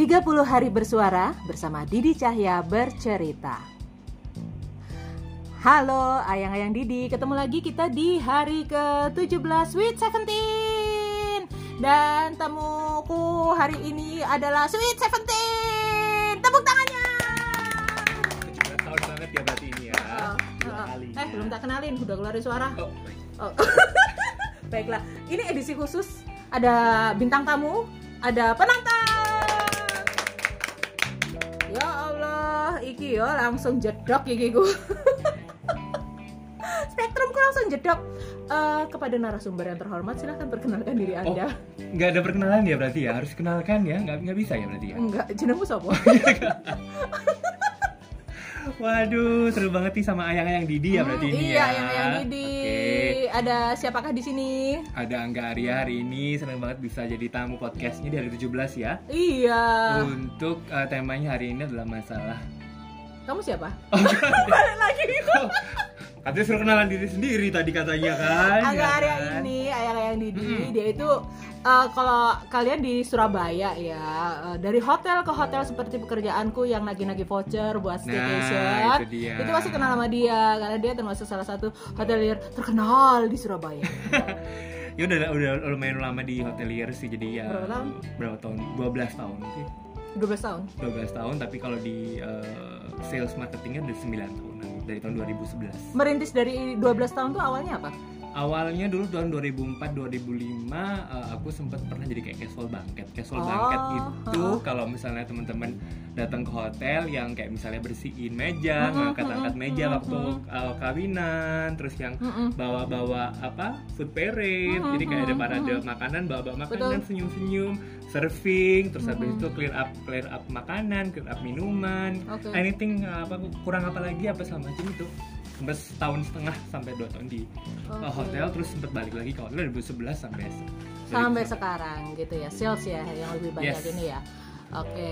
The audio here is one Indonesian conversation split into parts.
30 hari bersuara bersama Didi Cahya bercerita. Halo ayang-ayang Didi, ketemu lagi kita di hari ke-17 Sweet Seventeen Dan tamuku hari ini adalah Sweet Seventeen Tepuk tangannya 17 tahun banget ya berarti ini ya. Oh, oh. Eh belum tak kenalin, udah keluarin suara Oh, baik. Oh. Baiklah, ini edisi khusus Ada bintang tamu, ada penantang yo langsung jedok iki ku Spektrumku langsung jedok Eh, Kepada narasumber yang terhormat, silahkan perkenalkan diri Oh, Anda nggak ada perkenalan ya berarti ya? Harus kenalkan ya? Nggak, nggak bisa ya berarti ya? Enggak, jenengmu sopo? Waduh, seru banget nih sama ayang-ayang Didi ya berarti Hmm, ini iya, ya. yang yang Didi. Oke. Ada siapakah di sini? Ada Angga Arya hari ini senang banget bisa jadi tamu podcastnya di hari 17 ya. Iya. Untuk uh, temanya hari ini adalah masalah Kamu siapa? Balik lagi. Katanya suruh kenalan diri sendiri tadi katanya kan. Angga ya Arya kan? ini, ayang-ayang Didi, Mm-mm. dia itu eh, kalau kalian di Surabaya ya, eh, dari hotel ke hotel seperti pekerjaanku yang nagi-nagi voucher buat staycation. Nah, itu dia. Itu masih kenal sama dia karena dia termasuk salah satu hotelier terkenal di Surabaya. ya udah udah lumayan lama di hotelier sih jadi ya Berapa tahun? berapa tahun 12 tahun sih 12 tahun. 12 tahun tapi kalau di uh, sales marketingnya udah 9 tahunan dari tahun 2011 Merintis dari 12 tahun tuh awalnya apa? awalnya dulu tahun 2004 2005 uh, aku sempat pernah jadi kayak casual banket casual Oh, banket itu kalau misalnya teman-teman datang ke hotel yang kayak misalnya bersihin meja ngangkat-angkat meja waktu uh, kawinan terus yang bawa-bawa apa food parade. Jadi kayak ada parade makanan bawa-bawa makanan senyum-senyum serving terus habis itu clear up clear up makanan clear up minuman. Oke. anything uh, apa kurang apa lagi apa sama macam itu sampai setahun setengah sampai dua tahun di uh, Oke. hotel terus sempat balik lagi ke hotel 2011 sampai sampai sekarang gitu ya sales ya yang lebih banyak Yes. ini ya oke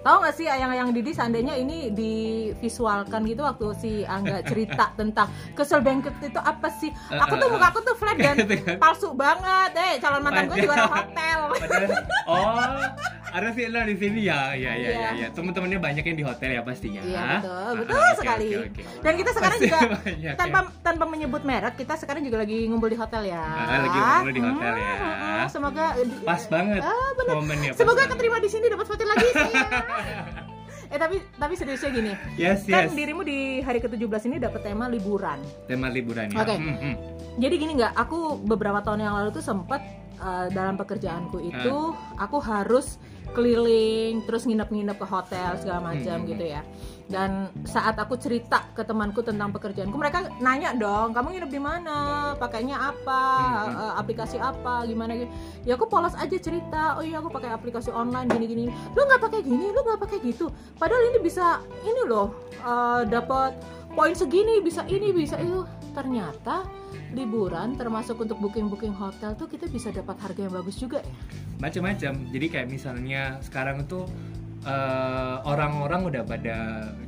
tahu nggak sih ayang-ayang Didi seandainya ini divisualkan gitu waktu si Angga cerita tentang kesel banget itu apa sih aku tuh muka aku tuh flat dan Gitu kan. palsu banget eh calon mantan gue juga ada hotel oh ada sih lo di sini ya ya ya Iya. ya, ya. teman-temannya banyak yang di hotel ya pastinya Iya betul, Ah, betul ah, sekali. oke, oke. Dan kita sekarang Pasti juga banyak, tanpa ya. tanpa menyebut merek, kita sekarang juga lagi ngumpul di hotel ya. Ah, lagi ngumpul di hotel ya. Hmm, Semoga pas banget Ah, bener. momennya Semoga keterima di sini dapat lagi sih. eh tapi tapi seriusnya gini, yes kan yes dirimu di hari ke-17 ini dapat tema liburan. tema liburan ya Oke. Hmm, hmm. Jadi gini nggak, aku beberapa tahun yang lalu tuh sempat uh, dalam pekerjaanku itu Ah. aku harus keliling terus nginep-nginep ke hotel segala macam Hmm. gitu ya. Dan saat aku cerita ke temanku tentang pekerjaanku, mereka nanya dong, kamu nginep di mana, pakainya apa, Hmm. uh, aplikasi apa, gimana gitu. Ya aku polos aja cerita, oh iya aku pakai aplikasi online gini-gini. Lu nggak pakai gini, lu nggak pakai gitu. Padahal ini bisa ini loh, uh, dapat poin segini, bisa ini, bisa itu. Ternyata liburan termasuk untuk booking-booking hotel tuh kita bisa dapat harga yang bagus juga ya. macam-macam jadi kayak misalnya sekarang eh, orang-orang udah pada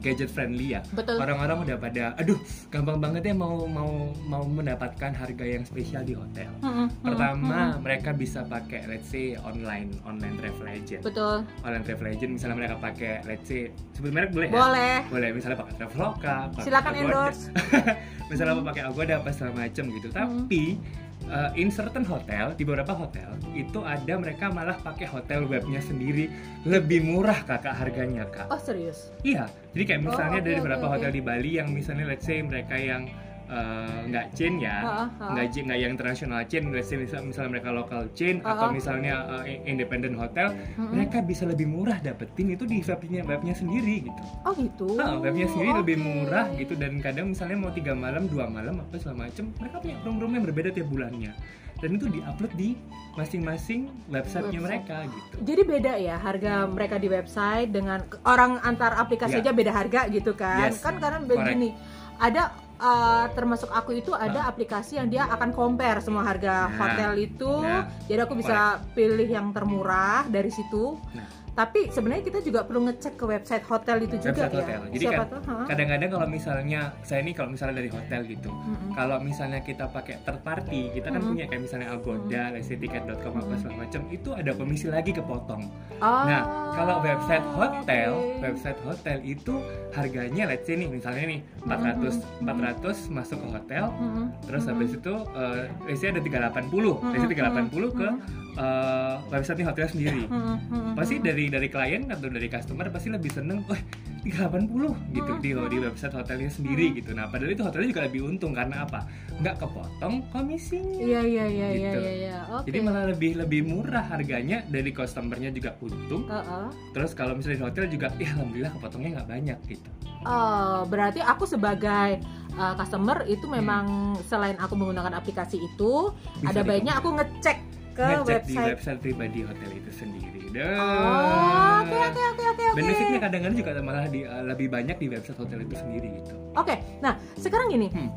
gadget friendly ya Betul. orang-orang udah pada aduh gampang banget ya mau mau mau mendapatkan harga yang spesial di hotel Mm-mm, pertama mm-mm. mereka bisa pakai let's say online online travel agent betul. online travel agent misalnya mereka pakai let's say sebut merek boleh ya? Boleh. boleh misalnya pakai Traveloka pakai Silakan Agoda. endorse. misalnya apa pakai Agoda apa segala macam gitu tapi uh, in certain hotel di beberapa hotel itu ada mereka malah pakai hotel webnya sendiri lebih murah kakak harganya kak Oh serius? iya jadi kayak misalnya Oh, oke, dari beberapa oke. hotel di Bali yang misalnya let's say mereka yang uh, nggak chain ya nggak chain- nggak yang international chain let's say misal, misalnya mereka local chain Ha, atau misalnya uh, independent hotel Mm-mm. mereka bisa lebih murah dapetin itu di webnya webnya sendiri gitu Oh gitu. Ah, webnya sendiri lebih Oke. murah gitu dan kadang misalnya mau tiga malam dua malam apa segala macem mereka punya room-room yang berbeda tiap bulannya dan itu diupload di masing-masing websitenya Website. mereka gitu Jadi beda ya harga mereka di website dengan orang antar aplikasi Ya. aja beda harga gitu kan? Yes. Kan karena Correct. begini, ada uh, termasuk aku itu ada aplikasi yang dia akan compare semua harga Nah. hotel itu. Nah. Jadi aku bisa pilih yang termurah dari situ. Nah. Tapi sebenarnya kita juga perlu ngecek ke website hotel itu juga website ya hotel. Jadi siapa kan kadang-kadang kalau misalnya saya ini kalau misalnya dari hotel gitu, Mm-mm. kalau misalnya kita pakai third party, kita kan Mm-mm. punya kayak misalnya Agoda, tiket.com apa Mm-mm. segala macam, itu ada komisi lagi kepotong. Oh, Nah, kalau website hotel, oke. website hotel itu harganya let's say nih misalnya nih 400 Mhm. 400 masuk ke hotel, Mm-mm. terus Mm-mm. habis itu eh let's say ada 380, let's say 380 ke eh, website hotel sendiri. Mm-mm. Pasti dari dari klien atau dari customer pasti lebih seneng, wah 380 gitu di di website hotelnya sendiri gitu. Nah, padahal itu hotelnya juga lebih untung karena apa? Nggak kepotong komisinya. Iya iya iya iya Gitu. iya iya. Jadi malah lebih lebih murah harganya dari customernya juga untung. Heeh. Terus kalau misalnya di hotel juga, ya alhamdulillah kepotongnya nggak banyak gitu. Oh, berarti aku sebagai uh, customer itu Hmm. memang selain aku menggunakan aplikasi itu, Bisa ada baiknya aku ngecek ke Ngecek di website. website pribadi hotel itu sendiri. Oh, oke oke oke oke oke. Benefitnya kadang-kadang juga malah di, uh, lebih banyak di website hotel itu sendiri gitu. Oke, nah sekarang gini, Hmm.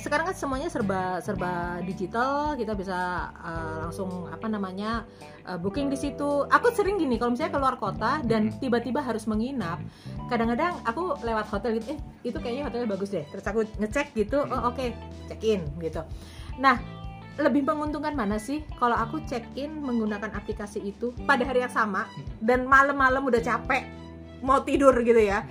sekarang kan semuanya serba serba digital, kita bisa uh, langsung apa namanya uh, booking di situ. Aku sering gini, kalau misalnya keluar kota dan Hmm. tiba-tiba harus menginap, kadang-kadang aku lewat hotel gitu, eh itu kayaknya hotelnya bagus deh. Terus aku ngecek gitu, Hmm. oh oke, check in gitu. Nah lebih menguntungkan mana sih? Kalau aku check in menggunakan aplikasi itu pada hari yang sama dan malam-malam udah capek mau tidur gitu ya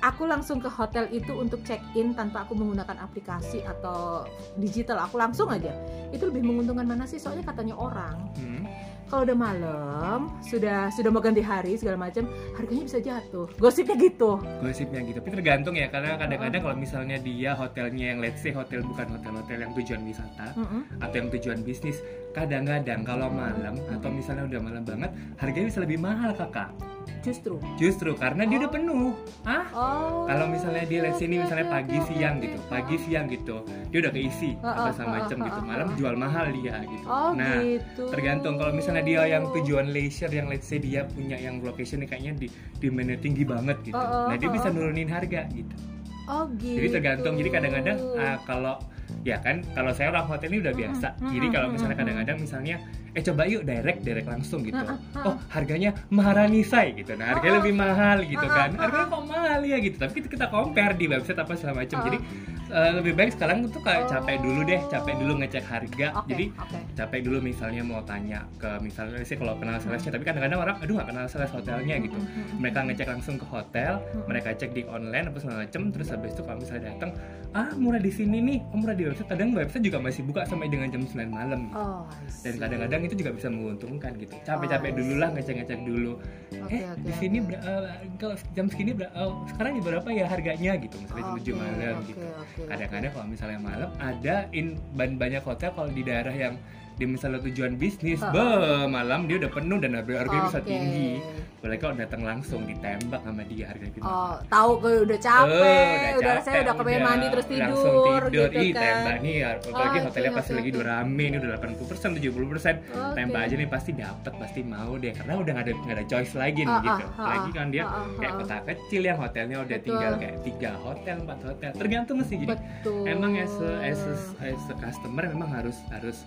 aku langsung ke hotel itu untuk check in tanpa aku menggunakan aplikasi atau digital. Aku langsung aja. Itu lebih menguntungkan mana sih? Soalnya katanya orang Hmm. kalau udah malam sudah sudah mau ganti hari segala macam harganya bisa jatuh. Gosipnya gitu. Gosipnya gitu. Tapi tergantung ya karena kadang-kadang kalau misalnya dia hotelnya yang let's say hotel bukan hotel-hotel yang tujuan wisata Mm-mm. atau yang tujuan bisnis kadang-kadang kalau malam atau misalnya udah malam banget harganya bisa lebih mahal kakak justru? Justru karena dia udah penuh. Ah oh. Kalau misalnya dia let's say ini oke, misalnya pagi siang gitu pagi siang gitu dia udah keisi Ah, apa sama macam gitu. malam jual mahal dia gitu. Oh nah gitu. tergantung. Kalau misalnya dia yang tujuan leisure yang let's say dia punya yang location kayaknya di demandnya tinggi banget gitu. Oh, oh, nah dia oh, bisa oh. nurunin harga gitu. Oh gitu. jadi tergantung. Jadi kadang-kadang ah, kalau ya kan kalau saya orang hotel ini udah biasa. Jadi kalau misalnya kadang-kadang misalnya eh coba yuk direct direct langsung gitu. Oh harganya Maharani Sai gitu. Nah harganya lebih mahal gitu kan. Harganya kok mahal ya gitu. Tapi kita, kita compare di website apa segala macam. Jadi eh, lebih baik sekarang tuh kayak Oh. capek dulu deh. Capek dulu ngecek harga. Oke jadi oke. capek dulu misalnya mau tanya ke misalnya sih kalau kenal salesnya. Tapi kadang-kadang orang aduh nggak kenal sales hotelnya gitu. mereka ngecek langsung ke hotel mereka cek di online apa segala macem terus habis itu kalau misalnya datang ah murah di sini nih. Oh, murah di website. Kadang website juga masih buka sampai dengan jam 9 malam gitu. oh dan kadang-kadang itu juga bisa menguntungkan gitu. Capek-capek Oh, dulu lah ngecek-ngecek dulu. Oke, eh oke, di sini eh, kalau jam segini eh, sekarang di berapa ya harganya? Gitu misalnya jam 7 malam oke, gitu. kadang-kadang kalau misalnya malam ada in ban- banyak hotel kalau di daerah yang di misalnya tujuan bisnis, be malam dia udah penuh dan harga harganya bisa Oke. tinggi. Apalagi kalau datang langsung ditembak sama dia harga gitu. Oh, tahu gue udah capek, Oh, udah, saya udah kepengen mandi terus langsung tidur, tidur. gitu Ih, kan. tembak nih, apalagi hotelnya pasti lagi udah rame, ini udah 80%, 70%. Oke. Tembak aja nih pasti dapat, pasti mau deh karena udah gak ada nggak ada choice lagi nih gitu. Apalagi kan dia ah, ah, kayak kota kecil yang hotelnya udah Betul. tinggal kayak tiga hotel, empat hotel. Tergantung sih jadi Betul. emang as a, as a, as a customer memang harus harus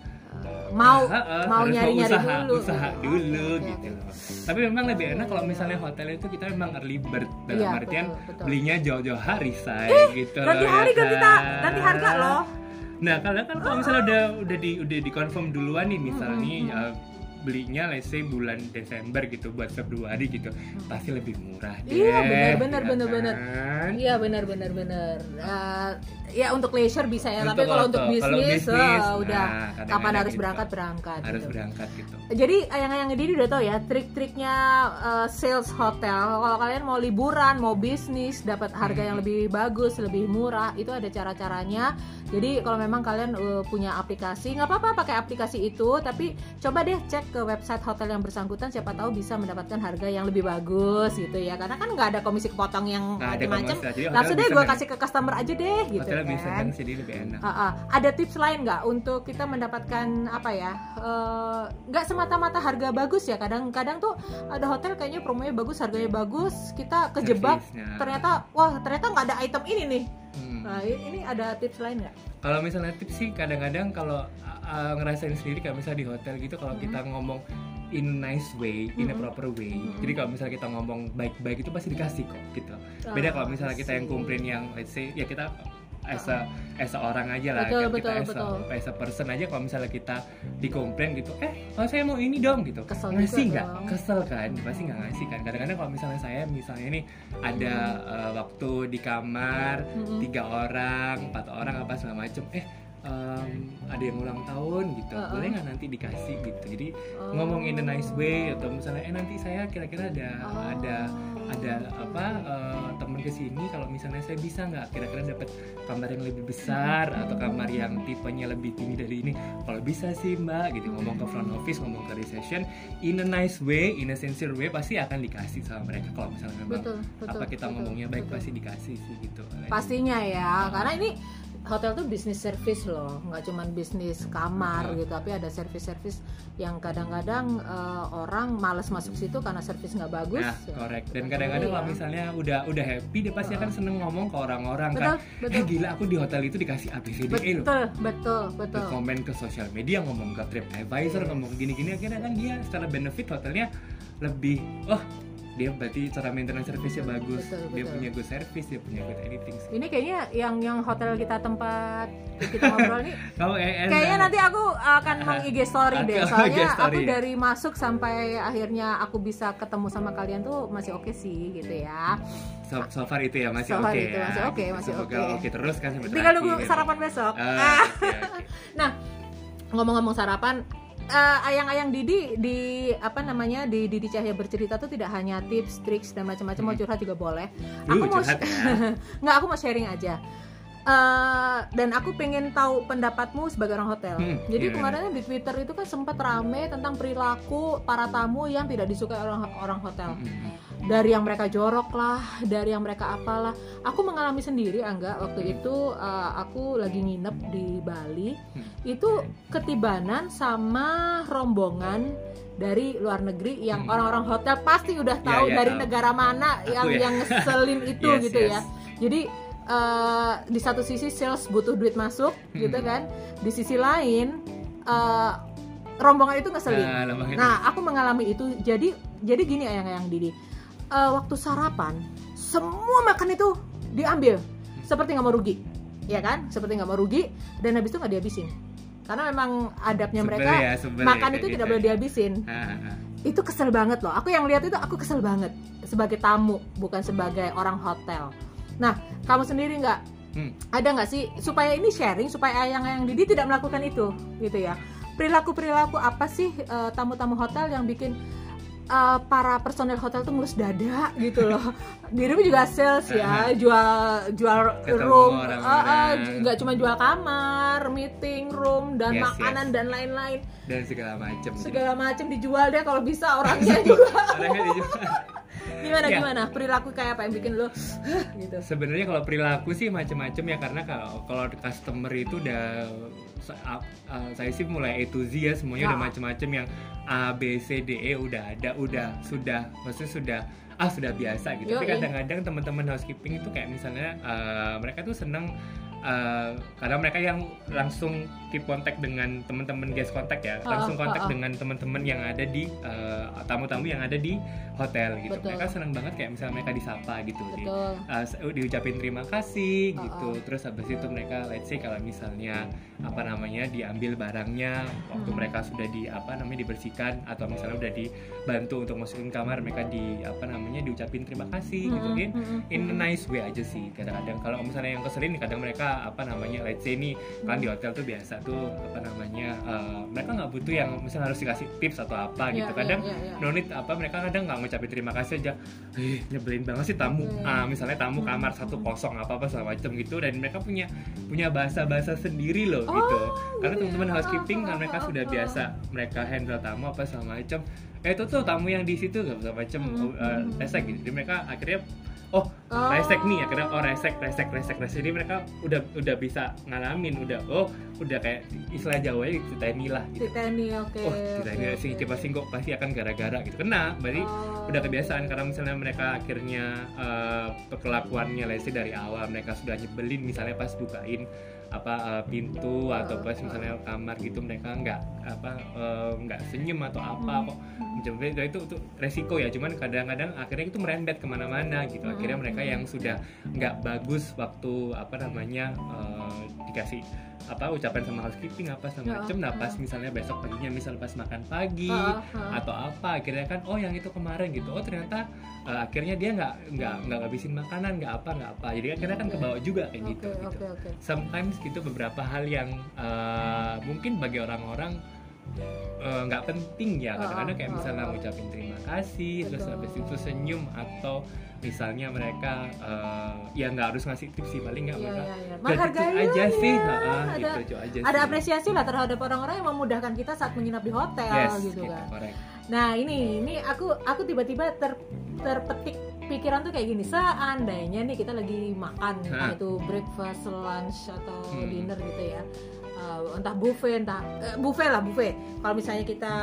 mau Ya, ha-ha, mau harus nyari-nyari usaha, dulu. usaha dulu oke, gitu oke. loh. Tapi memang lebih enak kalau misalnya hotel itu kita memang early bird dalam Iya, artian betul, betul. belinya jauh-jauh hari say gitu ganti loh, hari ya ganti kan? ta- ganti harga loh. Nah, kalau kan kalau misalnya udah udah di udah di confirm duluan nih misalnya Mm, nih mm, uh, belinya let's say bulan Desember gitu buat Februari gitu pasti lebih murah deh. Iya, benar, benar, ya benar, benar. kan? Iya benar benar benar. Eh, ya untuk leisure bisa ya, tapi Untuk kalau untuk kalau bisnis, bisnis, eh, udah nah, kadang-kadang kapan harus gitu. berangkat berangkat. Harus gitu. berangkat gitu. Jadi yang yang ini udah tahu ya trik-triknya eh, sales hotel. Kalau kalian mau liburan, mau bisnis, dapat harga yang lebih bagus, lebih murah, itu ada cara-caranya. Jadi kalau memang kalian eh, punya aplikasi, nggak apa-apa pakai aplikasi itu, tapi coba deh cek ke website hotel yang bersangkutan, siapa tahu bisa mendapatkan harga yang lebih bagus gitu ya. Karena kan nggak ada komisi kepotong yang macam-macam. Langsung deh gue kasih ke customer aja deh gitu Bisa kan. jadi lebih enak. Ah, ah. Ada tips lain nggak untuk kita mendapatkan apa ya? eh, Nggak semata-mata harga bagus ya. Kadang-kadang tuh ada hotel kayaknya promonya bagus, harganya bagus, kita kejebak. Servisnya. Ternyata wah ternyata nggak ada item ini nih. Hmm. Nah ini ada tips lain nggak? Kalau misalnya tips sih kadang-kadang kalau uh, ngerasain sendiri kayak misalnya di hotel gitu kalau kita ngomong in a nice way, in a Mm-mm. proper way. Mm-mm. Jadi kalau misalnya kita ngomong baik-baik itu pasti dikasih kok gitu. Beda kalau misalnya kita yang komplain yang let's say ya kita as a as a orang aja lah Betul, kayak betul, kita as a, betul. as a person aja kalau misalnya kita dikomplain gitu eh oh saya mau ini dong gitu Kesel ngasih nggak kesel kan pasti nggak ngasih kan kadang-kadang kalau misalnya saya misalnya ini ada uh, waktu di kamar Mm-mm. tiga orang empat orang apa segala macem eh em, ada yang ulang tahun gitu Uh-uh. boleh nggak nanti dikasih gitu jadi Oh. ngomong in a nice way atau misalnya eh nanti saya kira-kira ada Oh. ada ada apa eh, temen ke sini kalau misalnya saya bisa nggak? Kira-kira dapat kamar yang lebih besar atau kamar yang tipenya lebih tinggi dari ini? Kalau bisa sih mbak gitu. Ngomong ke front office ngomong ke reception in a nice way in a sincere way pasti akan dikasih sama mereka. Kalau misalnya memang betul betul apa kita betul, ngomongnya baik betul. pasti dikasih sih gitu. Pastinya ya karena ini hotel tuh bisnis service loh nggak cuman bisnis kamar Betul. gitu tapi ada service-service yang kadang-kadang eh, orang males masuk situ karena service nggak bagus Nah, Ya, korek. betul Dan kadang-kadang ya. kalau misalnya udah udah happy dia pasti akan seneng ngomong ke orang-orang Betul, kan. betul. Eh gila aku di hotel itu dikasih ABCDE loh. betul betul betul komen ke sosial media ngomong ke TripAdvisor ngomong gini-gini akhirnya kan dia secara benefit hotelnya lebih oh dia berarti cara maintenance service-nya bagus. betul, Dia betul. punya good service, dia punya good anything. sih. ini kayaknya yang yang hotel kita tempat kita ngobrol nih Kalau EN Kayaknya nanti aku akan meng IG story deh. Soalnya story aku ya. dari masuk sampai akhirnya aku bisa ketemu sama kalian tuh masih oke sih gitu ya. so, so far itu ya masih So oke itu ya. masih oke, Gitu. masih oke. oke terus kan sampai Tinggal nunggu sarapan besok. Ah, Ah, oke, oke. ngomong-ngomong sarapan, eh, ayang-ayang Didi di apa namanya di Didi Cahya bercerita tuh tidak hanya tips, triks dan macam-macam mau curhat juga boleh. Uh, Aku mau curhat ya. nggak aku mau sharing aja. Eh, dan aku pengen tahu pendapatmu sebagai orang hotel. Hmm, Jadi iya, kemarin di Twitter itu kan sempat rame tentang perilaku para tamu yang tidak disukai orang orang hotel. Mm-mm. Dari yang mereka jorok lah, dari yang mereka apalah. Aku mengalami sendiri Angga waktu itu eh, aku lagi nginep di Bali. Hmm. Itu ketibanan sama rombongan dari luar negeri yang Hmm. orang-orang hotel pasti udah Ya, tahu ya, dari tahu. negara mana Aku yang ya. yang ngeselin itu Yes, gitu yes. ya. Jadi eh, di satu sisi sales butuh duit masuk gitu Hmm. kan. Di sisi lain eh, rombongan itu ngeselin. Nah. Nah, aku mengalami itu. Jadi jadi gini ayang-ayang Didi. Eh, waktu sarapan semua makan itu diambil seperti nggak mau rugi, ya kan? Seperti nggak mau rugi dan habis itu nggak dihabisin. Karena memang adabnya Sebel mereka ya, makan ya, itu tidak gitu. boleh dihabisin. Ah, ah, ah. Itu kesel banget loh. Aku yang lihat itu aku kesel banget sebagai tamu bukan sebagai orang hotel. Nah, kamu sendiri nggak Hmm. ada nggak sih supaya ini sharing supaya ayang-ayang Didi tidak melakukan itu gitu ya perilaku perilaku apa sih eh, tamu-tamu hotel yang bikin eh, para personel hotel tuh ngelus dada gitu loh dirimu juga sales ya jual jual Ketemu room orang-orang. ah, ah, ju- nggak cuma jual kamar meeting room dan Yes, makanan yes. dan lain-lain dan segala macam segala macam dijual deh kalau bisa orangnya juga Orangnya dijual. gimana Ya. gimana perilaku kayak apa yang bikin lo gitu sebenarnya kalau perilaku sih macam-macam ya karena kalau kalau customer itu udah a- saya sih mulai A to Z ya semuanya udah Ah. macam-macam yang A B C D E udah ada udah sudah maksudnya sudah ah sudah biasa gitu tapi Yoi. kadang-kadang teman-teman housekeeping itu kayak misalnya eh, mereka tuh seneng eh, karena mereka yang langsung keep kontak dengan teman-teman guest kontak ya Ah, langsung ah, kontak ah. dengan teman-teman yang ada di eh, tamu-tamu yang ada di hotel gitu Betul. mereka seneng banget kayak misalnya mereka disapa gitu di betul uh, se- diucapin terima kasih gitu terus habis itu mereka let's say kalau misalnya apa namanya diambil barangnya waktu Hmm. mereka sudah di apa namanya dibersihkan atau misalnya udah dibantu untuk masukin kamar mereka di apa namanya diucapin terima kasih gitu Mm-mm, kan mm-mm, in a mm-mm. nice way aja sih kadang-kadang kalau misalnya yang keselin kadang mereka apa namanya let's say nih kan di hotel tuh biasa tuh apa namanya uh, mereka nggak butuh yang misalnya harus dikasih tips atau apa Iya, gitu kadang iya, iya. no need apa mereka kadang nggak ngucapin terima kasih aja eh nyebelin banget sih tamu Hmm. ah misalnya tamu Hmm. kamar satu kosong apa apa segala macam gitu dan mereka punya punya bahasa bahasa sendiri loh Oh, gitu karena gitu ya. teman-teman housekeeping kan Ah, mereka ah, sudah ah. biasa mereka handle tamu apa segala macam eh itu tuh tamu yang di situ segala macam Hmm, uh, gitu jadi mereka akhirnya oh Oh. resek nih akhirnya oh resek resek resek resek jadi mereka udah udah bisa ngalamin udah oh udah kayak istilah Jawanya diteni lah gitu Titani oke oh diteni oke, sing singkok pasti akan gara-gara gitu kena berarti Oh. udah kebiasaan karena misalnya mereka akhirnya eh, perkelakuannya say dari awal mereka sudah nyebelin misalnya pas bukain apa uh, pintu atau pas misalnya kamar gitu mereka nggak apa uh, nggak senyum atau apa kok. Macam itu itu itu resiko ya. Cuman kadang-kadang akhirnya itu merembet ke mana-mana gitu. Akhirnya mereka yang sudah nggak bagus waktu apa namanya uh, dikasih apa ucapan sama housekeeping apa Ya, sama macam nah pas misalnya besok paginya misal pas makan pagi atau apa akhirnya kan oh yang itu kemarin gitu. Oh ternyata uh, akhirnya dia nggak nggak nggak ngabisin makanan nggak apa nggak apa. Jadi akhirnya kan kebawa juga kayak gitu gitu. sometimes gitu beberapa hal yang uh, mungkin bagi orang-orang uh, nggak penting ya kadang-kadang kayak misalnya ngucapin terima kasih terus Betul. habis itu senyum atau misalnya mereka uh, ya nggak harus ngasih tips sih paling nggak Iya, mereka gratitude Menghargai aja ya, sih ya. ha, Ada- gitu itu aja ada sih. apresiasi lah terhadap orang-orang yang memudahkan kita saat menginap di hotel yes, gitu kan. correct. Nah ini ini aku aku tiba-tiba ter, terpetik pikiran tuh kayak gini. Seandainya nih kita lagi makan, entah Hah. itu breakfast, lunch atau Hmm. dinner gitu ya. Uh, entah buffet, entah eh, buffet lah buffet. Kalau misalnya kita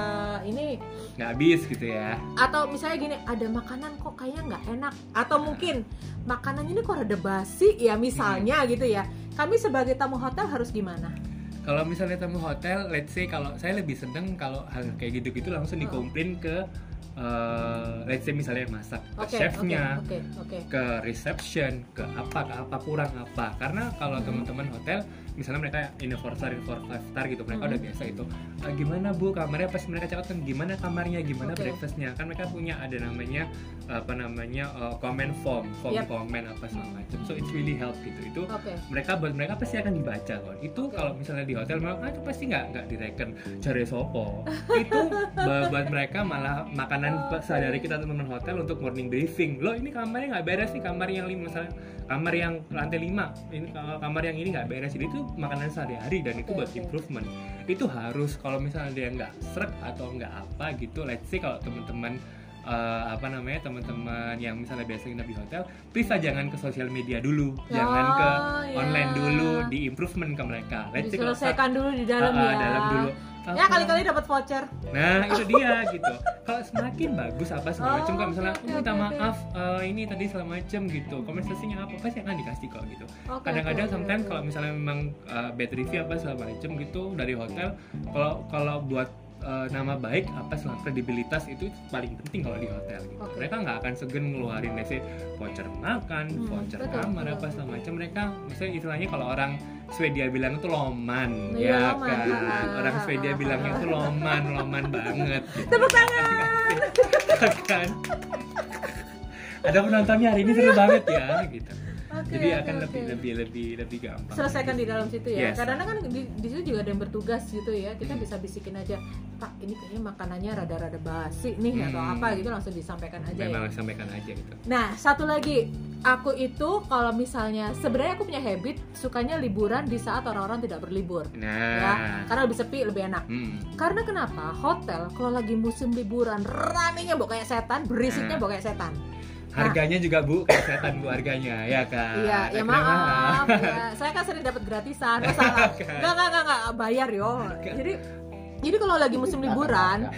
ini nggak habis gitu ya atau misalnya gini ada makanan kok kayaknya nggak enak atau mungkin makanannya ini kok rada basi ya misalnya Hmm. gitu ya. Kami sebagai tamu hotel harus gimana? kalau misalnya tamu hotel let's say kalau saya lebih seneng kalau hal kayak gitu-gitu langsung Hmm. dikomplain ke uh, let's say misalnya masak ke Oke, chefnya oke, oke, oke. ke reception ke apa ke apa kurang apa karena kalau Hmm. teman-teman hotel misalnya mereka in a four star in four five star gitu mereka Hmm. udah biasa itu. "Ah, gimana bu? Kamarnya pas mereka catat kan gimana kamarnya? Gimana Oke. breakfastnya? Kan mereka punya ada namanya apa namanya uh, comment form form Yep. comment apa segala macam. So it's really help gitu. Itu Oke. mereka buat mereka pasti akan dibaca kok itu Oke. kalau misalnya di hotel memang ah, itu pasti nggak nggak direken cari sopo. Itu buat mereka malah makanan sehari kita teman-teman hotel untuk morning briefing. Loh ini kamarnya nggak beres nih kamar yang lima misalnya kamar yang lantai lima ini kalau kamar yang ini nggak beres. Jadi itu makanan sehari-hari dan itu buat improvement itu harus kalau misalnya dia nggak srek atau nggak apa gitu let's say kalau teman-teman eh, apa namanya teman-teman yang misalnya biasa nginep di hotel, please lah jangan ke sosial media dulu, jangan ke Oh, ya. online dulu, di improvement ke mereka. Let's say kalau Diselesaikan dulu di dalam ah, ya. dalam dulu. Ya kali-kali dapat voucher. Nah itu dia gitu. Kalau semakin bagus apa segala Oh, macam, kalau misalnya oke, "Oh, minta maaf eh, ini tadi segala macam gitu, kompensasinya apa pasti akan dikasih kok gitu. Kadang-kadang oke, sometimes kalau misalnya memang eh, bad review apa segala macam gitu dari hotel, kalau kalau buat eh, nama baik apa selama kredibilitas itu paling penting kalau di hotel gitu. Oke. Mereka nggak akan segan ngeluarin say voucher makan, Hmm, voucher betul, kamar betul, apa betul. segala macam. Mereka misalnya istilahnya kalau orang Swedia bilang itu loman, Iya, ya loman. kan. Ah, Orang Swedia ah, bilangnya itu loman, loman banget. Gitu. Tepuk tangan. kan? Ada penontonnya hari ini seru banget ya, gitu. Oke, Jadi oke, akan oke. lebih lebih lebih lebih gampang. selesaikan di dalam situ ya. Yes. Kadang-kadang kan di, di situ juga ada yang bertugas gitu ya. Kita bisa bisikin aja, Pak, ini kayaknya makanannya rada-rada basi nih atau Hmm. apa gitu langsung disampaikan aja ya. Memang sampaikan aja gitu. Nah, satu lagi, aku itu kalau misalnya sebenarnya aku punya habit sukanya liburan di saat orang-orang tidak berlibur. Ya, Nah, karena lebih sepi, lebih enak. hmm. Karena kenapa? Hotel kalau lagi musim liburan ramenya bau kayak setan, berisiknya Nah. kayak setan. Harganya juga bu kayak setan bu harganya ya kan. Iya, ya maaf. ya. Saya kan sering dapat gratisan, masalah. Kan. Enggak, enggak, enggak, enggak, bayar yo. Jadi jadi kalau lagi musim liburan,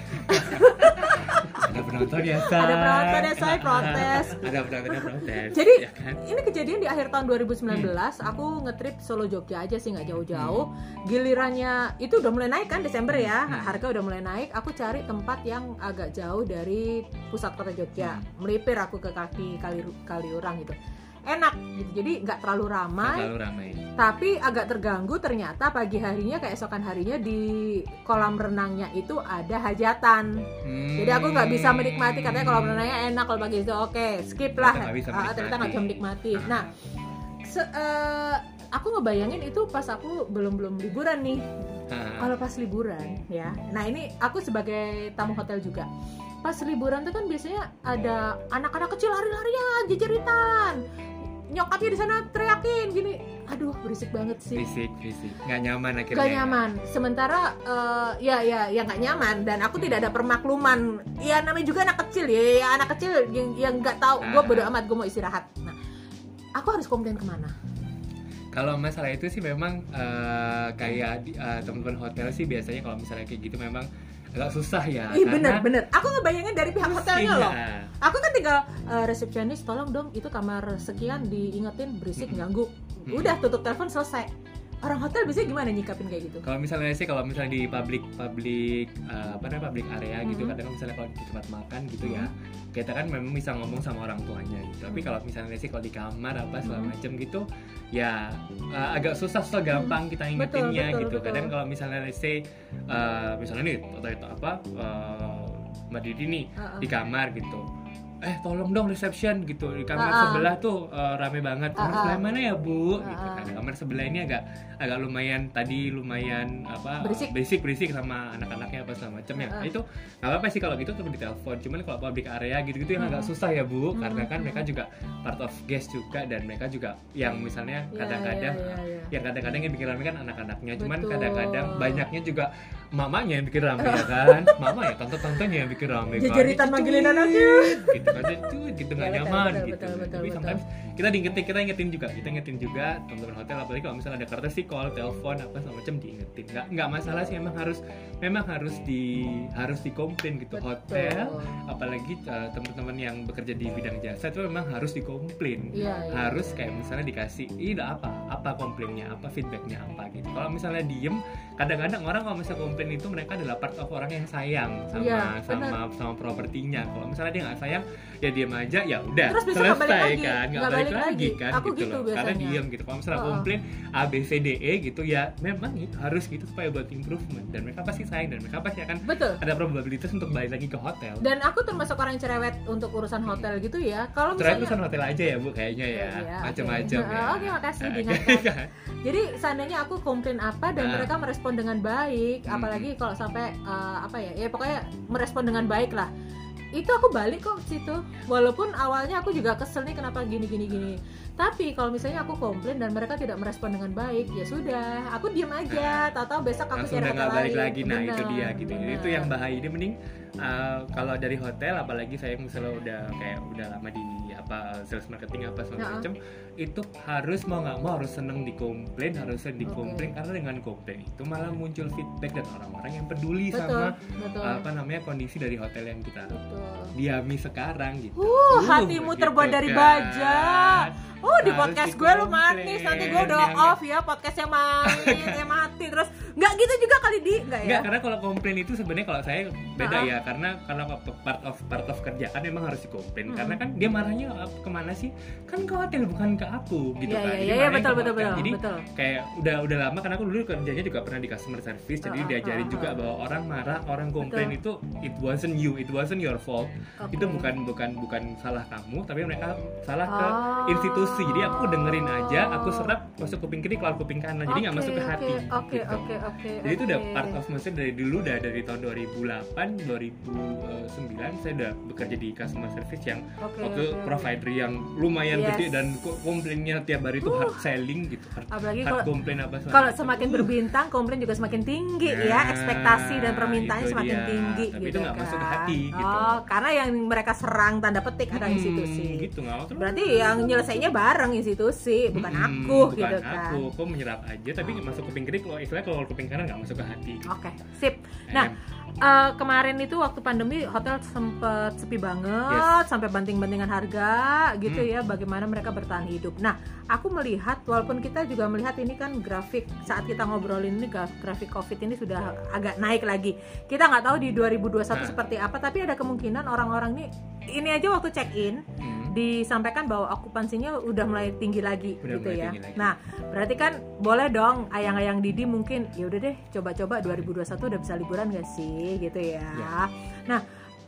Ada penonton ya Say. Ada penonton ya, Say, protes. Ada penonton yang protes. Jadi ya kan? ini kejadian di akhir tahun 2019. Aku ngetrip Solo Jogja aja sih nggak jauh-jauh. Gilirannya itu udah mulai naik kan Desember ya, Hmm. harga udah mulai naik. Aku cari tempat yang agak jauh dari pusat kota Jogja. Melipir aku ke kaki kali Kaliurang gitu. Enak gitu. Jadi nggak terlalu ramai. Terlalu ramai. tapi agak terganggu ternyata pagi harinya keesokan harinya di kolam renangnya itu ada hajatan Hmm. jadi aku nggak bisa menikmati katanya kolam renangnya enak kalau pagi itu oke skip lah Ternyata nggak bisa Ah, ternyata nggak bisa menikmati nah se- eh, aku ngebayangin itu pas aku belum belum liburan nih Ah. kalau pas liburan ya nah ini aku sebagai tamu hotel juga pas liburan tuh kan biasanya ada anak-anak kecil lari-larian jejeritan. Nyokapnya di sana teriakin gini aduh berisik banget sih. Fisik fisik. Nggak nyaman akhirnya. gak nyaman. Sementara eh, ya ya ya nggak nyaman. Dan aku tidak ada permakluman. Ya namanya juga anak kecil ya, ya anak kecil yang yang nggak tahu. Gue Ah. bodo amat gue mau istirahat. Nah aku harus komplain ke mana? Kalau masalah itu sih memang eh, kayak di- eh, teman-teman hotel sih biasanya kalau misalnya kayak gitu memang agak susah ya. ih karena bener bener aku ngebayangin dari pihak hotelnya loh. ya. aku kan tinggal eh, resepsionis tolong dong itu kamar sekian diingetin berisik ganggu. Udah tutup telepon selesai orang hotel biasanya gimana nyikapin kayak gitu kalau misalnya sih kalau misalnya di public public uh, apa namanya public area gitu Mhm. kadang misalnya kalau di tempat makan gitu ya Mhm. kita kan memang bisa ngomong sama orang tuanya gitu tapi Mhm. kalau misalnya sih kalau di kamar apa segala macam gitu ya uh, agak susah susah gampang kita ingetinnya betul, gitu betul. kadang kalau misalnya let's say uh, misalnya nih atau itu apa uh, mbak Didi nih Heeh. di kamar gitu eh tolong dong reception gitu di kamar ah. sebelah tuh uh, rame banget kamar ah. sebelah mana ya bu gitu Ah, ah. kan kamar sebelah ini agak agak lumayan tadi lumayan apa Berisik. berisik berisik sama anak-anaknya apa segala macam ya ah. Nah, itu nggak apa-apa sih kalau gitu tetap ditelepon cuman kalau public area gitu-gitu yang Hmm. agak susah ya bu Hmm, karena kan mereka juga part of guest juga dan mereka juga yang misalnya Ya, kadang-kadang ya, ya, ya. yang kadang-kadang yang bikin rame kan anak-anaknya cuman kadang-kadang banyaknya juga mamanya yang bikin rame ya kan mama ya tante-tantenya yang bikin rame kan Jejeritan Itu manggilin tuh, anaknya. gitu kan itu gitu nggak Ya, betul, nyaman betul, gitu. betul, betul, tapi betul. sometimes kita diingetin kita ingetin juga kita ingetin juga teman-teman hotel apalagi kalau misalnya ada courtesy call telepon apa segala macam diingetin. Nggak nggak masalah sih memang harus memang harus di harus dikomplain gitu. Betul. hotel apalagi uh, teman-teman yang bekerja di bidang jasa itu memang harus dikomplain. Iya, iya. harus kayak misalnya dikasih ini apa apa komplainnya apa feedbacknya apa gitu. Kalau misalnya diem kadang-kadang orang kalau misalnya komplain itu mereka adalah part of orang yang sayang sama Iya, sama sama propertinya. Kalau misalnya dia nggak sayang ya diem aja ya udah Terus balik selesai lagi, kan nggak balik, balik lagi lagi. kan Aku gitu, gitu loh karena biasanya. diem gitu kalau misalnya Oh, komplain A B C D E gitu ya memang itu harus gitu supaya buat improvement dan mereka pasti sayang dan mereka pasti akan betul ada probabilitas untuk balik lagi ke hotel dan aku termasuk orang yang cerewet untuk urusan hotel gitu ya kalau misalnya pesan hotel aja ya bu kayaknya ya Iya, oke. macam-macam ya Oke, makasih Oke, diingatkan. kan? Jadi seandainya aku komplain apa dan Ah. mereka merespon dengan baik, Hmm. apalagi kalau sampai eh, apa ya, ya pokoknya merespon dengan baik lah. Itu aku balik kok ke situ. Walaupun awalnya aku juga kesel nih kenapa gini gini gini. Tapi kalau misalnya aku komplain dan mereka tidak merespon dengan baik, ya sudah, aku diem aja. Tahu-tahu besok aku langsung cari udah nggak balik lagi nah itu dia gitu benar. itu yang bahaya ini mending uh, kalau dari hotel apalagi saya misalnya udah kayak udah lama di apa sales marketing apa segala Ya. macam itu harus mau nggak mau harus seneng dikomplain harus seneng dikomplain Oke. karena dengan komplain itu malah muncul feedback dan orang-orang yang peduli Betul, sama betul. apa namanya kondisi dari hotel yang kita betul. diami sekarang gitu. Uh, hatimu terbuat dari baja. Oh di podcast gue lu manis nanti gue udah off ya podcast yang manis yang mati terus nggak gitu juga kali di nggak ya Enggak, karena kalau komplain itu sebenarnya kalau saya beda Ah. ya karena karena part of part of kerjaan memang harus dikomplain Hmm. karena kan dia marahnya uh, ke mana sih kan ke hotel bukan ke aku gitu Iya, kan iya, Jadi iya, marahnya betul, ke betul, betul, jadi betul. kayak udah udah lama karena aku dulu kerjanya juga pernah di customer service jadi Ah, diajarin ah, juga ah. bahwa orang marah orang komplain itu it wasn't you it wasn't your fault Oke. itu bukan bukan bukan salah kamu tapi mereka salah ke Oh. institusi jadi aku dengerin aja aku serap masuk kuping kiri keluar kuping kanan jadi nggak Oke, masuk ke oke, hati oke gitu. oke oke Jadi itu udah part of maksudnya dari dulu udah dari tahun 2008 2009 saya udah bekerja di customer service yang Oke, waktu oke. provider yang lumayan Yes. gede dan ko- komplainnya tiap hari itu hard selling gitu hard, Apalagi hard kalau- komplain apa kalau semakin Uh, berbintang komplain juga semakin tinggi ya Nah, ekspektasi dan permintaannya semakin dia. tinggi Tapi gitu itu nggak kan masuk ke hati, gitu. oh karena yang mereka serang tanda petik ada hmm, institusi gitu nggak berarti yang nyelesainya bareng institusi bukan Hmm, aku bukan gitu aku. Kan kok menyerap aja tapi masuk kuping kiri kalau istilahnya kalau kuping kanan nggak masuk ke hati Oke, sip. Nah, eh, kemarin itu waktu pandemi hotel sempet sepi banget sampai banting-bantingan harga gitu Hmm. ya. Bagaimana mereka bertahan hidup. Nah, aku melihat walaupun kita juga melihat ini kan grafik saat kita ngobrolin ini graf- grafik covid ini sudah agak naik lagi. Kita nggak tahu di 2021 Nah. seperti apa, tapi ada kemungkinan orang-orang ini ini aja waktu check in Hmm. disampaikan bahwa okupansinya udah mulai tinggi lagi Udah gitu ya. lagi. Nah, berarti kan boleh dong ayang-ayang Didi mungkin ya udah deh coba-coba 2021 udah bisa liburan gak sih gitu ya. Ya. Nah,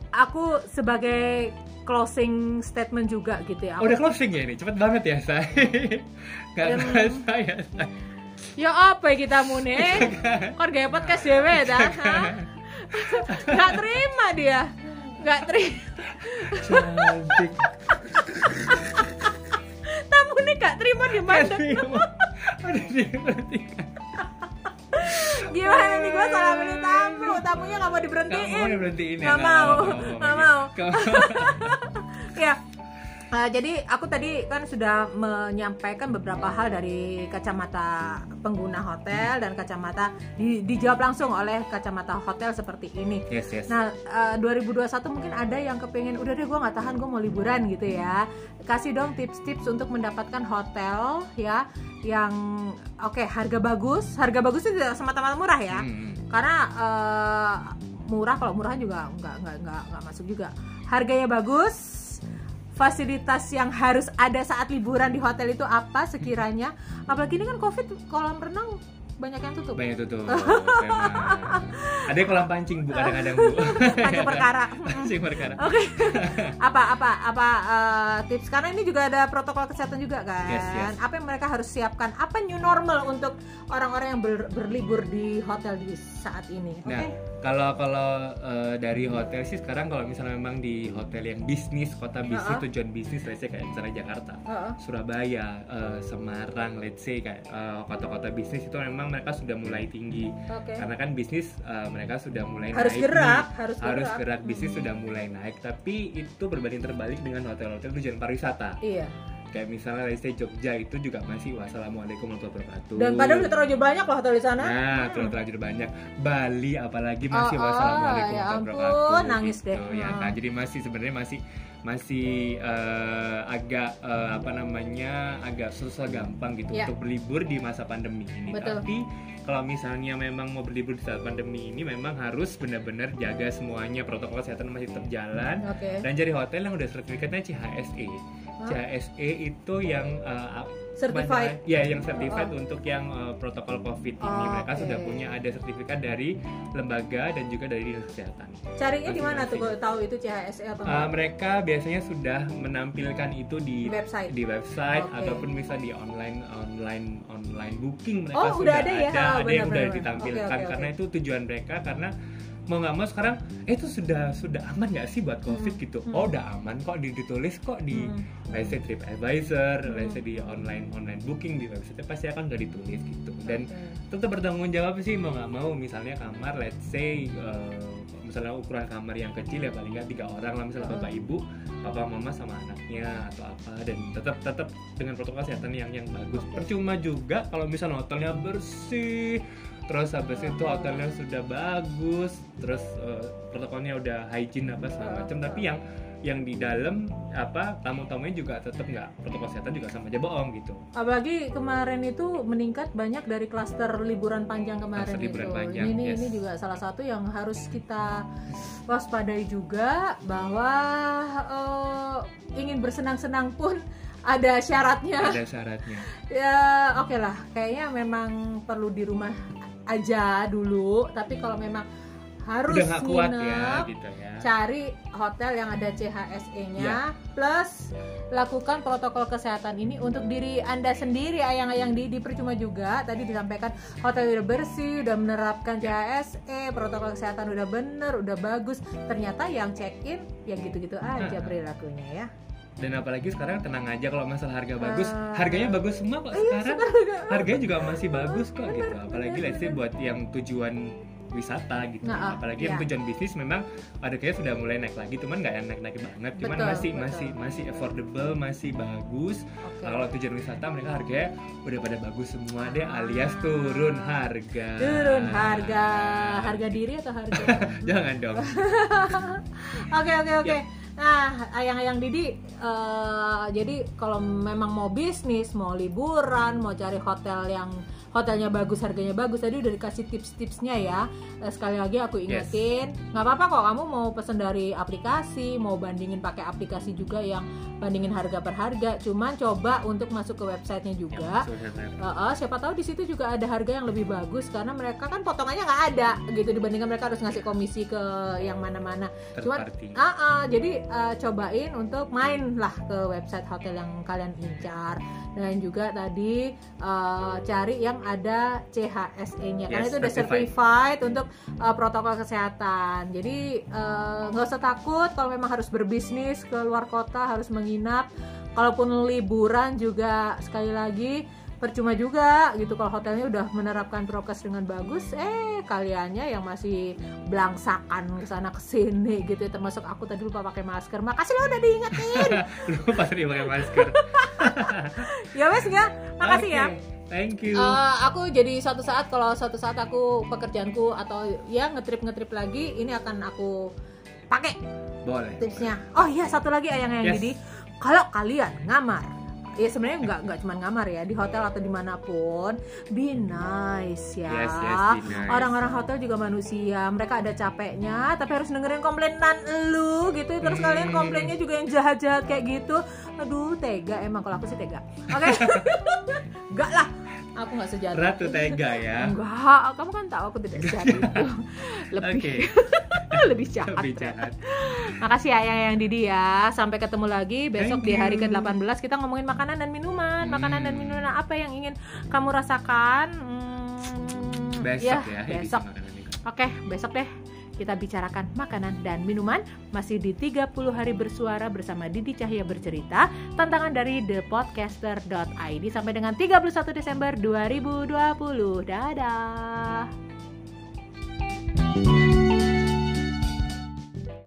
aku sebagai closing statement juga gitu ya. Oh, Aku- udah closing ya ini cepet banget ya saya nggak Em, kerasa ya Ya apa ya kita mune? Kon gaya podcast dewe ta? Hah? Gak terima dia. Gak terima. cantik Tamu nih gak terima di mana? udah diperhatikan Gimana nih gue salah pilih tamu? Tamunya gak mau Nggak mau diberhentiin. diberhentiin ya Nggak mau, nggak mau. Nggak mau. ya Uh, jadi aku tadi kan sudah menyampaikan beberapa hal dari kacamata pengguna hotel dan kacamata di, dijawab langsung oleh kacamata hotel seperti ini. Yes, yes. Nah, uh, 2021 mungkin ada yang kepengen udah deh gue nggak tahan gue mau liburan gitu ya. Kasih dong tips-tips untuk mendapatkan hotel ya yang oke okay, harga bagus. Harga bagus itu tidak semata-mata murah ya. Hmm. Karena uh, murah kalau murah juga nggak nggak nggak nggak masuk juga. Harganya bagus, fasilitas yang harus ada saat liburan di hotel itu apa sekiranya? Apalagi ini kan covid kolam renang banyak yang tutup. Banyak tutup ada yang kolam pancing bu kadang-kadang bu. Pancing perkara. Pancing perkara. Oke. Apa apa apa uh, tips? Karena ini juga ada protokol kesehatan juga kan? Yes, yes. apa yang mereka harus siapkan? Apa new normal untuk orang-orang yang ber- berlibur di hotel di saat ini? Oke? Nah, kalau kalau eh, dari hotel sih sekarang kalau misalnya memang di hotel yang bisnis, kota bisnis, Uh-uh. tujuan bisnis, let's say kayak misalnya Jakarta, Heeh. Surabaya, eh, Semarang, let's say kayak eh, kota-kota bisnis itu memang mereka sudah mulai tinggi. oke Karena kan bisnis eh, mereka sudah mulai harus naik gerak nih. harus harus gerak gerak bisnis Hmm. sudah mulai naik tapi itu berbanding terbalik dengan hotel-hotel tujuan pariwisata iya kayak misalnya say Jogja itu juga masih wassalamualaikum warahmatullahi wabarakatuh dan padahal udah terlalu banyak loh hotel di sana Nah, Hmm. terlalu terlanjur banyak. Bali apalagi masih Oh, oh, wassalamualaikum ya warahmatullahi wabarakatuh. nangis gitu, deh. Ya kan, jadi masih sebenarnya masih masih eh, agak eh, apa namanya agak susah gampang gitu Ya. untuk berlibur di masa pandemi ini. Betul. Tapi kalau misalnya memang mau berlibur di saat pandemi ini memang harus benar-benar jaga semuanya protokol kesehatan masih tetap jalan oke dan cari hotel yang udah sertifikatnya CHSE. CHSE itu yang eh, certified Ya, yang certified Oh, untuk yang uh, protokol COVID ini. Oh, Mereka oke. sudah punya ada sertifikat dari lembaga dan juga dari dinas kesehatan. carinya di mana tuh kalau tahu itu CHSE apa Uh, mereka biasanya sudah menampilkan itu di Website. di website Oke. ataupun bisa di online online online booking mereka Oh, sudah udah ada ya? ada, Oh, ada yang benar-benar. udah ditampilkan Oke, oke, karena oke. itu tujuan mereka karena mau nggak mau sekarang eh, itu sudah sudah aman nggak sih buat covid Hmm, gitu hmm. oh udah aman kok di- ditulis kok di Hmm. let's say TripAdvisor, Hmm. let's say di online online booking di website pasti akan udah ditulis gitu dan Oke. tetap bertanggung jawab sih mau nggak mau misalnya kamar let's say uh, misalnya ukuran kamar yang kecil ya paling nggak tiga orang lah misalnya bapak ibu papa mama sama anaknya atau apa dan tetap tetap dengan protokol kesehatan yang yang bagus percuma juga kalau misalnya hotelnya bersih terus habis itu hotelnya sudah bagus terus uh, protokolnya udah hygiene apa segala macam tapi yang yang di dalam apa tamu-tamunya juga tetap nggak protokol kesehatan juga sama aja bohong gitu Apalagi kemarin itu meningkat banyak dari klaster liburan panjang kemarin Klaster liburan itu. panjang, ini yes. ini juga salah satu yang harus kita waspadai juga bahwa eh, ingin bersenang-senang pun ada syaratnya. ada syaratnya ya oke lah, kayaknya memang perlu di rumah aja dulu. Tapi kalau memang harus udah kuat ya gitu ya. cari hotel yang ada CHSE-nya plus lakukan protokol kesehatan ini untuk diri anda sendiri ayang-ayang di, di percuma juga. Tadi disampaikan hotel udah bersih udah menerapkan CHSE protokol kesehatan udah bener udah bagus. Ternyata yang check in yang gitu-gitu aja perilakunya ya dan apalagi sekarang tenang aja kalau masalah harga bagus. Ah. harganya bagus semua kok Iya, sekarang. harganya juga masih bagus kok gitu. apalagi let's say buat yang tujuan wisata gitu. Nah, ah, apalagi yang iya. tujuan bisnis memang ada kayak sudah mulai naik lagi. Cuman nggak yang naik naik banget. Cuman Betul, masih betul. masih masih affordable masih bagus. Oke. Nah, kalau tujuan wisata mereka harganya udah pada bagus semua deh Ah. alias turun harga. Turun harga. Harga diri atau harga? Jangan dong. Oke oke oke. Nah, ayang-ayang Didi, eh, jadi kalau memang mau bisnis, mau liburan, mau cari hotel yang hotelnya bagus, harganya bagus, tadi udah dikasih tips-tipsnya ya. Eh, sekali lagi aku ingetin, nggak apa-apa kok kamu mau pesen dari aplikasi, mau bandingin pakai aplikasi juga yang bandingin harga per harga. Cuman coba untuk masuk ke websitenya Ya, juga. saya. Heeh, siapa tahu di situ juga ada harga yang lebih bagus karena mereka kan potongannya nggak ada gitu dibandingkan mereka harus ngasih komisi ke yang mana-mana. Cuman, ah, ah, jadi eh, cobain untuk main lah ke website hotel yang kalian incar dan juga tadi eh, cari yang ada CHSE-nya karena Yes, itu udah certified. untuk eh, protokol kesehatan. Jadi eh, nggak usah takut kalau memang harus berbisnis ke luar kota harus menginap. Kalaupun liburan juga sekali lagi percuma juga gitu kalau hotelnya udah menerapkan prokes dengan bagus eh kaliannya yang masih belangsakan ke sana ke sini gitu ya. termasuk aku tadi lupa pakai masker makasih lo udah diingetin lupa tadi pakai masker ya wes ya makasih ya Oke, thank you. Eh, aku jadi suatu saat kalau suatu saat aku pekerjaanku atau ya ngetrip ngetrip lagi ini akan aku pakai boleh tipsnya. oh iya satu lagi ayang yang Yes. Didi kalau kalian ngamar ya sebenarnya nggak nggak cuma ngamar ya di hotel atau di mana pun be nice ya. Yes, yes, nice. orang-orang hotel juga manusia mereka ada capeknya tapi harus dengerin komplainan lu gitu. Terus Hmm. kalian komplainnya juga yang jahat-jahat kayak gitu. Aduh tega emang kalau aku sih tega. Oke? Enggak lah aku nggak sejahat ratu tega ya enggak kamu kan tahu aku tidak sejahat itu lebih oke lebih jahat lebih jahat Makasih ya yang, Didi ya. Sampai ketemu lagi besok Thank di hari you. ke-18 kita ngomongin makanan dan minuman. Makanan dan Hmm. minuman apa yang ingin kamu rasakan? Hmm, besok ya, edisi besok. Oke, besok deh kita bicarakan makanan dan minuman masih di 30 hari bersuara bersama Didi Cahya bercerita tantangan dari thepodcaster.id sampai dengan 31 Desember 2020. Dadah. thank you